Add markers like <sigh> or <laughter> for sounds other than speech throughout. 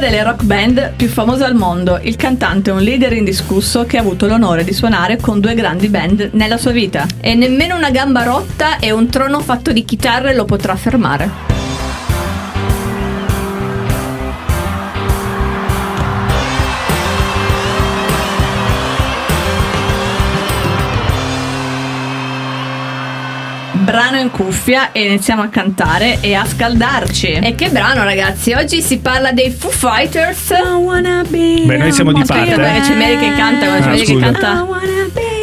delle rock band più famose al mondo, il cantante è un leader indiscusso che ha avuto l'onore di suonare con due grandi band nella sua vita. E nemmeno una gamba rotta e un trono fatto di chitarre lo potrà fermare. Brano in cuffia e iniziamo a cantare e a scaldarci. E che brano, ragazzi! Oggi si parla dei Foo Fighters. Beh, noi siamo di parte. Perché c'è Mary che canta, c'è Ah, Mary che canta.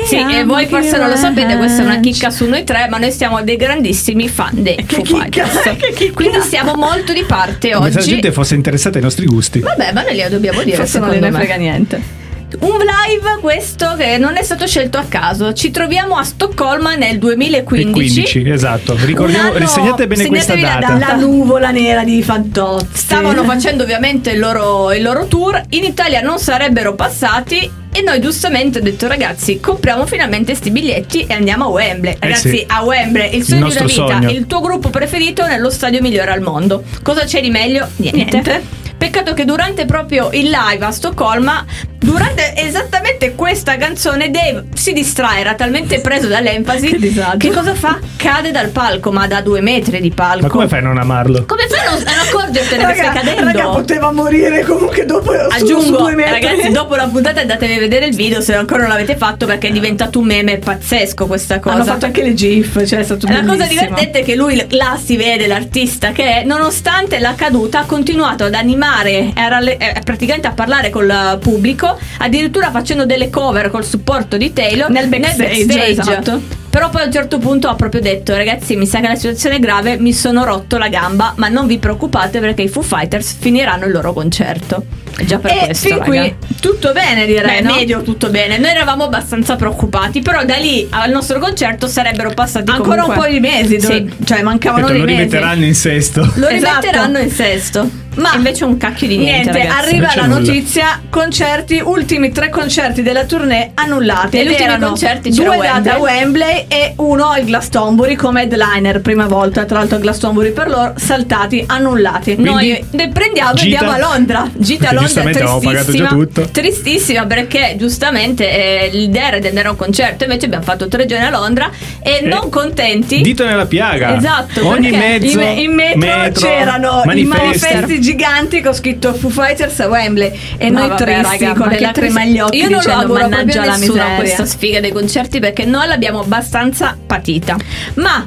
Sì, e voi forse non lo sapete, questa è una chicca su noi tre, ma noi siamo dei grandissimi fan dei Foo Fighters. <laughs> Quindi siamo molto di parte Come se la oggi. gente fosse interessata ai nostri gusti. Vabbè, ma noi glielo dobbiamo dire, Forse non ne frega niente. Un live questo che non è stato scelto a caso. Ci troviamo a Stoccolma nel E 2015. 15, esatto. Ricordiamo, anno- segnate bene questa data. data. La nuvola nera di Fantozzi. Stavano facendo ovviamente il loro, il loro tour, in Italia non sarebbero passati e noi giustamente ho detto ragazzi compriamo finalmente sti biglietti e andiamo a Wembley. Ragazzi Eh sì. a Wembley, il sogno della vita, sogno. il tuo gruppo preferito nello stadio migliore al mondo. Cosa c'è di meglio? Niente. Niente. Peccato che durante proprio il live a Stoccolma, durante esattamente questa canzone, Dave si distrae, era talmente preso dall'enfasi. <laughs> Che. Che cosa fa? Cade dal palco, ma da due metri di palco. Ma come fai a non amarlo? Come fai a non, non accorgertene che stai Raga, cadendo? raga, poteva morire comunque dopo su- su Aggiungo, due metri. ragazzi, dopo la puntata andatevi a vedere il video se ancora non l'avete fatto perché è diventato un meme pazzesco questa cosa. Hanno fatto anche le GIF, cioè è stato La cosa divertente è che lui là si vede l'artista che nonostante la caduta ha continuato ad animare e a ralle- eh, praticamente a parlare col pubblico, addirittura facendo delle cover col supporto di Taylor Nel backstage, esatto. Però poi a un certo punto ha proprio detto ragazzi mi sa che la situazione è grave, mi sono rotto la gamba, ma non vi preoccupate perché i Foo Fighters finiranno il loro concerto. È già per E questo. fin raga. qui tutto bene direi, Beh, no? medio tutto bene. Noi eravamo abbastanza preoccupati, però da lì al nostro concerto sarebbero passati Ancora comunque- un po' di mesi, Sì. cioè mancavano Detto, dei lo mesi. rimetteranno in sesto. Lo Esatto. rimetteranno in sesto. Ma invece un cacchio di niente, Niente, ragazzi. arriva la nulla. notizia, concerti, ultimi tre concerti della tournée annullati. Negli Ed ultimi concerti due date a Wembley. Wembley e uno al Glastonbury come headliner, prima volta, tra l'altro al Glastonbury per loro, saltati, annullati. Noi ne prendiamo e andiamo a Londra. Gita a Londra già tristissima. Tristissima perché giustamente eh, l'idea era di andare a un concerto, invece abbiamo fatto tre giorni a Londra e non contenti. Dito nella piaga. Esatto, Ogni mezzo. In, in metro, c'erano i manifesti. Giganti con scritto Foo Fighters a Wembley e Ma noi vabbè, tristi raga, con le lacrime agli occhi Io non dicendo mannaggia la miseria. questa sfiga dei concerti perché noi l'abbiamo abbastanza patita. Ma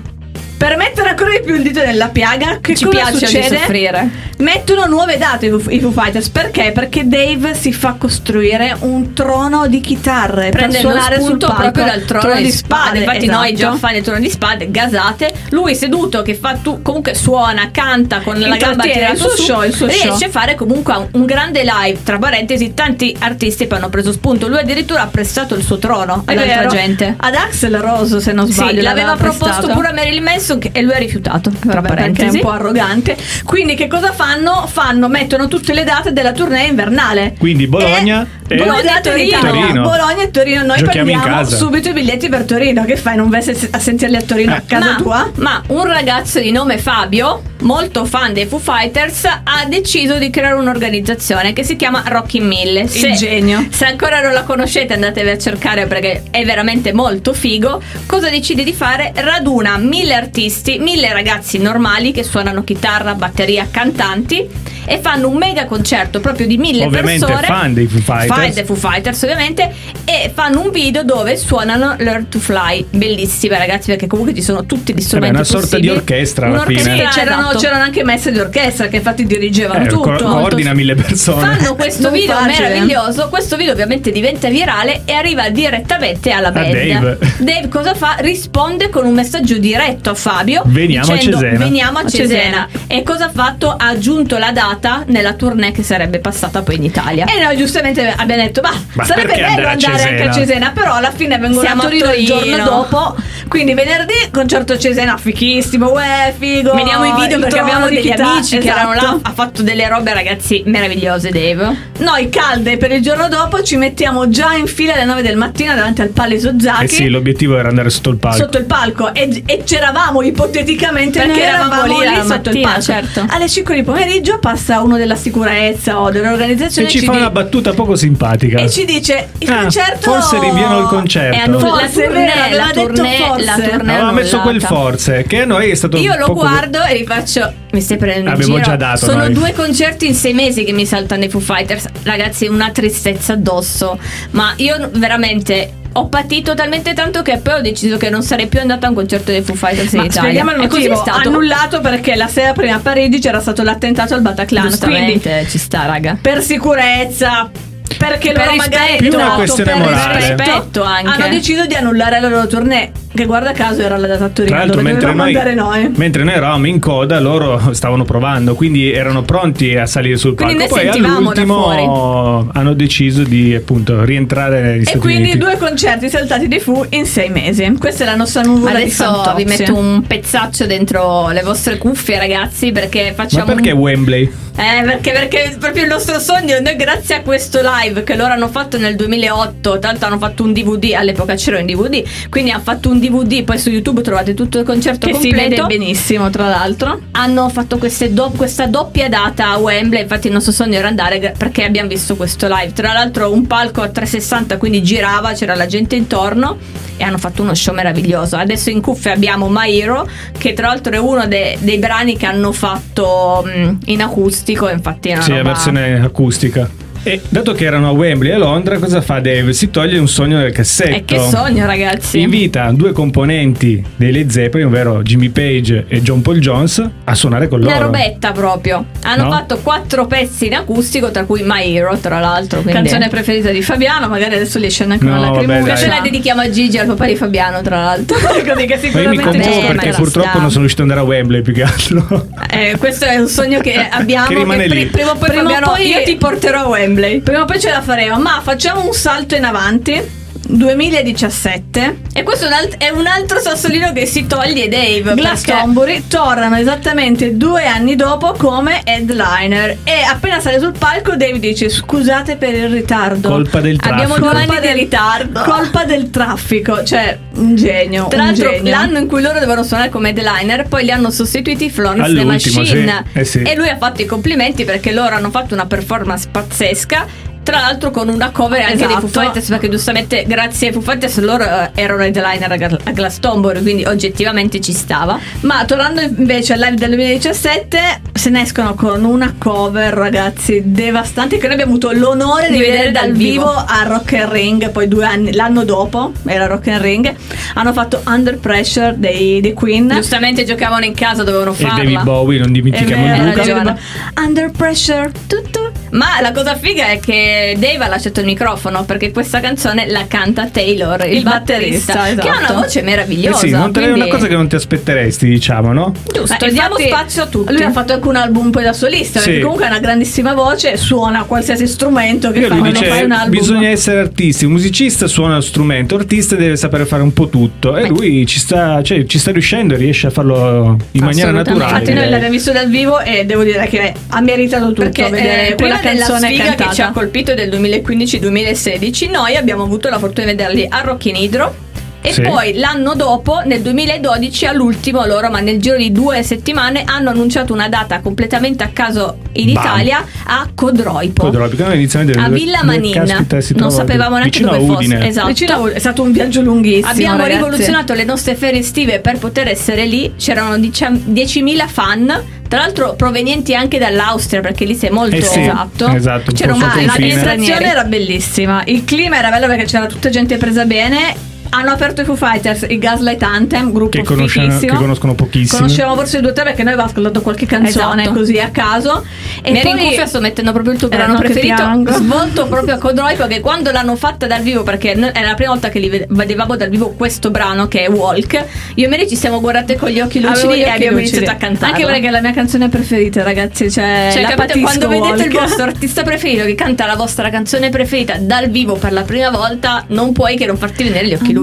Per mettere ancora di più il dito nella piaga, che Ci cosa piace succede? soffrire. Mettono nuove date i Foo- Fighters perché? Perché Dave si fa costruire un trono di chitarre per prende lo suonare sul palco. proprio dal trono, di spade. Infatti, esatto. noi già fan del trono di spade, gasate. Lui seduto che fa tu, comunque suona, canta con la gamba tirata il suo su, show, il suo riesce show. a fare comunque un, un grande live. Tra parentesi, tanti artisti poi hanno preso spunto. Lui addirittura ha prestato il suo trono ad altra gente. Ad Axel Rose, se non Sì, sbaglio, l'aveva proposto prestato. pure a Marilyn Manson che- e lui ha rifiutato. Vabbè, perché è un po' arrogante. Quindi, che cosa fanno? Fanno, mettono tutte le date della tournée invernale. Quindi Bologna e e Bologna e Torino. Torino. Bologna e Torino. Noi Giochiamo prendiamo subito i biglietti per Torino. Che fai? Non vai a sentirli a Torino Eh. a casa ma, tua? ma un ragazzo di nome Fabio, molto fan dei Foo Fighters, ha deciso di creare un'organizzazione che si chiama Rocky Mille. Se, genio. Se ancora non la conoscete, andatevi a cercare perché è veramente molto figo. Cosa decide di fare? Raduna mille artisti, mille ragazzi normali che suonano chitarra, batteria, cantanti e fanno un mega concerto proprio di mille Ovviamente persone. fan dei Foo Fighters. Fan dei Foo Fighters, ovviamente. E fanno un video dove suonano Learn to Fly. Bellissime, ragazzi, perché comunque ci sono tutti gli strumenti. una sorta di possibili. orchestra alla Un'orchestra, fine. C'erano, esatto. c'erano anche messe di orchestra che infatti dirigevano Eh, co- tutto. coordina mille persone. Fanno questo Non video facile. meraviglioso. Questo video ovviamente diventa virale e arriva direttamente alla band. Dave. Dave cosa fa? Risponde con un messaggio diretto a Fabio. Veniamo a dicendo, Cesena. Veniamo a A Cesena. Cesena. E cosa ha fatto? Ha aggiunto la data nella tournée che sarebbe passata poi in Italia. E noi giustamente abbiamo detto, ma, Ma sarebbe bello andare a andare anche a Cesena? Cesena, però alla fine vengono Siamo a a Torino il giorno dopo. Quindi venerdì concerto a Cesena, fichissimo, uè, figo. Vediamo i video perché abbiamo degli chitarra, amici che erano là. esatto. Ha fatto delle robe, ragazzi, meravigliose, Dave. Noi calde per il giorno dopo ci mettiamo già in fila alle 9 del mattino davanti al Palais Ozaki. Eh sì, l'obiettivo era andare sotto il palco. Sotto il palco e, e c'eravamo ipoteticamente Perché noi eravamo lì la sotto il mattina, palco. certo. Alle 5 di pomeriggio passa uno della sicurezza o dell'organizzazione e ci e fa di- una battuta poco simpatica. e ci dice il Ah, concerto forse rinviano il concerto. E hanno Forse, la tournée, aveva la detto tournée, forse. la tournée Aveva messo quel forze, che a noi è stato Io lo guardo e rifaccio. Mi stai prendendo in Abbiamo giro. già dato Sono noi. due concerti in sei mesi che mi saltano i Foo Fighters. Ragazzi, una tristezza addosso. Ma io veramente. Ho patito talmente tanto che poi ho deciso che non sarei più andata a un concerto dei Foo Fighters in Ma Italia. spieghiamo il motivo stato. annullato perché la sera prima a Parigi c'era stato l'attentato al Bataclan quindi ci sta, raga. per sicurezza perché Per loro magari rispetto. Più una questione per morale. Rispetto anche. hanno deciso di annullare la loro tournée che guarda caso era la data a Torino Tra l'altro, dove mentre noi, andare noi mentre noi eravamo in coda, loro stavano provando, quindi erano pronti a salire sul Quindi palco. ne Poi all'ultimo hanno deciso di appunto rientrare negli e Stati quindi Uniti. due concerti saltati di Fu in sei mesi questa è la nostra nuvola di Adesso vi metto un pezzaccio dentro le vostre cuffie, ragazzi, perché Ma facciamo. perché un- Wembley? Eh, perché, perché proprio il nostro sogno. Noi, grazie a questo live che loro hanno fatto nel 2008, tra l'altro hanno fatto un DVD. All'epoca c'era in DVD, quindi hanno fatto un DVD. Poi su YouTube trovate tutto il concerto che si completo. vede benissimo tra l'altro Hanno fatto do- questa doppia data a Wembley. Infatti, il nostro sogno era andare perché abbiamo visto questo live. Tra l'altro, un palco a 360, quindi girava, c'era la gente intorno. E hanno fatto uno show meraviglioso. Adesso in cuffia abbiamo My Hero, che tra l'altro è uno de- dei brani che hanno fatto mh, in acustico. Infatti, è una Sì, la roba- versione acustica. E dato che erano a Wembley e a Londra, cosa fa Dave? Si toglie un sogno del cassetto. E che sogno, ragazzi! Invita due componenti dei Led Zeppelin, ovvero Jimmy Page e John Paul Jones, a suonare con loro. Una robetta proprio. Hanno No? fatto quattro pezzi in acustico, tra cui My Hero, tra l'altro. Quindi... canzone preferita di Fabiano magari adesso gli scende anche No, una lacrimuccia. Ce la dedichiamo a Gigi, al papà di Fabiano, tra l'altro. <laughs> così che Ma io mi sicuramente commuovo Eh, perché purtroppo sta. non sono riuscito ad andare a Wembley più che altro. Eh, questo è un sogno che <laughs> abbiamo. Che rimane pri- lì. prima o poi, Prima Fabiano, poi- io ti porterò a Wembley. Prima o poi ce la faremo. Ma facciamo un salto in avanti 2017 E questo è un, alt- è un altro sassolino che si toglie Dave. perché- Glastonbury tornano esattamente due anni dopo come headliner e appena sale sul palco David dice scusate per il ritardo Colpa del Abbiamo traffico. due anni di ritardo. colpa del traffico cioè un genio Tra un l'altro, genio. l'anno in cui loro dovevano suonare come headliner, poi li hanno sostituiti Florence The Machine. sì. Eh sì. E lui ha fatto i complimenti perché loro hanno fatto una performance pazzesca. Tra l'altro con una cover anche dei Esatto. Foo Fighters perché giustamente grazie ai Foo Fighters loro eh, erano headliner a Gla- a Glastonbury quindi oggettivamente ci stava Ma tornando invece al live del 2017, se ne escono con una cover, ragazzi, devastante. Che noi abbiamo avuto l'onore di, vedere dal vivo. a Rock and Ring. Poi due anni, l'anno dopo era Rock and Ring. Hanno fatto Under Pressure dei, dei Queen. giustamente giocavano in casa dovevano E farla David Bowie, non dimentichiamo Luca. Under Pressure. Tutto. Ma la cosa figa è che Dave ha lasciato il microfono perché questa canzone la canta Taylor il, Il batterista, batterista, che ha esatto. una voce Eh meravigliosa sì, non te- è quindi- una cosa che non ti aspetteresti, diciamo, no? giusto Eh, diamo spazio a tutti Lui ha fatto anche un album poi da solista. Sì. Perché comunque ha una grandissima voce, suona qualsiasi strumento che Io fa, non dice fai un album. bisogna essere artisti, un musicista suona lo strumento, l'artista deve sapere fare un po' tutto e lui ci sta, cioè, ci sta riuscendo e riesce a farlo in maniera naturale. Infatti noi l'abbiamo visto dal vivo e devo dire che ha meritato tutto perché vedere eh, quella prima della canzone sfiga che ci ha colpito del 2015-2016 noi abbiamo avuto la fortuna di vederli a Rock in Hydro e Sì. poi l'anno dopo, nel 2012, all'ultimo loro, ma nel giro di due settimane, hanno annunciato una data completamente a caso in Bam. Italia a Codroipo. Codroipo, noi inizialmente A Villa dove Manin. caspita si Non sapevamo neanche dove a fosse. Udine. Esatto. Vicino è stato un viaggio lunghissimo. Abbiamo ragazzi. rivoluzionato le nostre ferie estive per poter essere lì. C'erano diciam- 10.000 fan, tra l'altro provenienti anche dall'Austria, perché lì sei molto Eh sì, esatto. esatto, C'era po' un sotto ah. L'ambientazione era bellissima. Il clima era bello perché c'era tutta gente presa bene. Hanno aperto i Foo Fighters, i Gaslight Anthem, gruppo Che conoscono, che conoscono pochissimo. Conoscevamo forse due o tre perché noi avevamo ascoltato qualche canzone Esatto. così a caso. E Mi in poi cuffia sto mettendo proprio il tuo Eh, brano preferito svolto proprio a Codroico che quando l'hanno fatta dal vivo perché noi- era la prima volta che li ved- vedevamo dal vivo questo brano che è Walk io e Mary ci siamo guardate con gli occhi lucidi gli e occhi abbiamo lucidi. iniziato a cantare Anche perché è la mia canzone preferita, ragazzi. Cioè, cioè, la capite, quando vedete il Walk. vostro <laughs> artista preferito che canta la vostra canzone preferita dal vivo per la prima volta, non puoi che non farti venire gli occhi lucidi.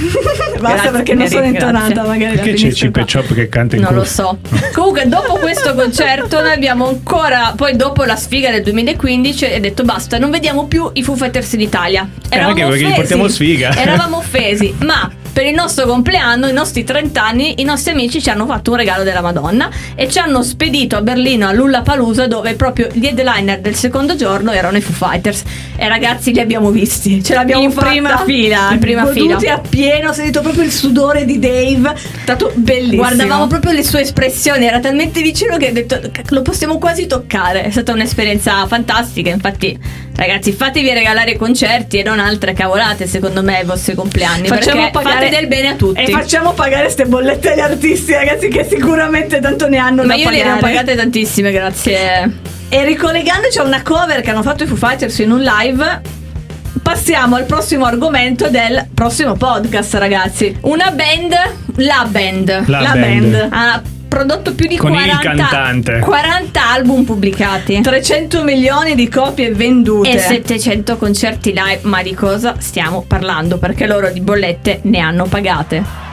<laughs> Basta Grazie, perché non sono intonata, magari. Perché c'è e Chop che canta in Non lo so. <laughs> Comunque, dopo questo concerto, noi abbiamo ancora. Poi, dopo la sfiga del 2015, è detto basta, non vediamo più i Foo Fighters in Italia. Eh, anche perché gli portiamo sfiga. Eravamo <laughs> offesi, ma. Per il nostro compleanno, i nostri 30 anni, i nostri amici ci hanno fatto un regalo della Madonna e ci hanno spedito a Berlino a Lulla Palusa dove proprio gli headliner del secondo giorno erano i Foo Fighters. E ragazzi li abbiamo visti, ce l'abbiamo in fatta prima fila, In prima fila. goduti a pieno, ho sentito proprio il sudore di Dave. È stato bellissimo. Guardavamo proprio le sue espressioni, era talmente vicino che ho detto "Cacchio, lo possiamo quasi toccare. È stata un'esperienza fantastica. Infatti, ragazzi, fatevi regalare concerti e non altre cavolate, secondo me, ai vostri compleanni. Facciamo pagare- fate del bene a tutti. E facciamo pagare queste bollette agli artisti, ragazzi, che sicuramente tanto ne hanno Ma da io le pagare. ho pagate tantissime, grazie. E ricollegandoci a una cover che hanno fatto i Foo Fighters in un live, passiamo al prossimo argomento del prossimo podcast, ragazzi. Una band, la band, La band. ha prodotto più di Con il 40, cantante. 40 album pubblicati. 300 milioni di copie vendute. E 700 concerti live, ma di cosa stiamo parlando? Perché loro di bollette ne hanno pagate.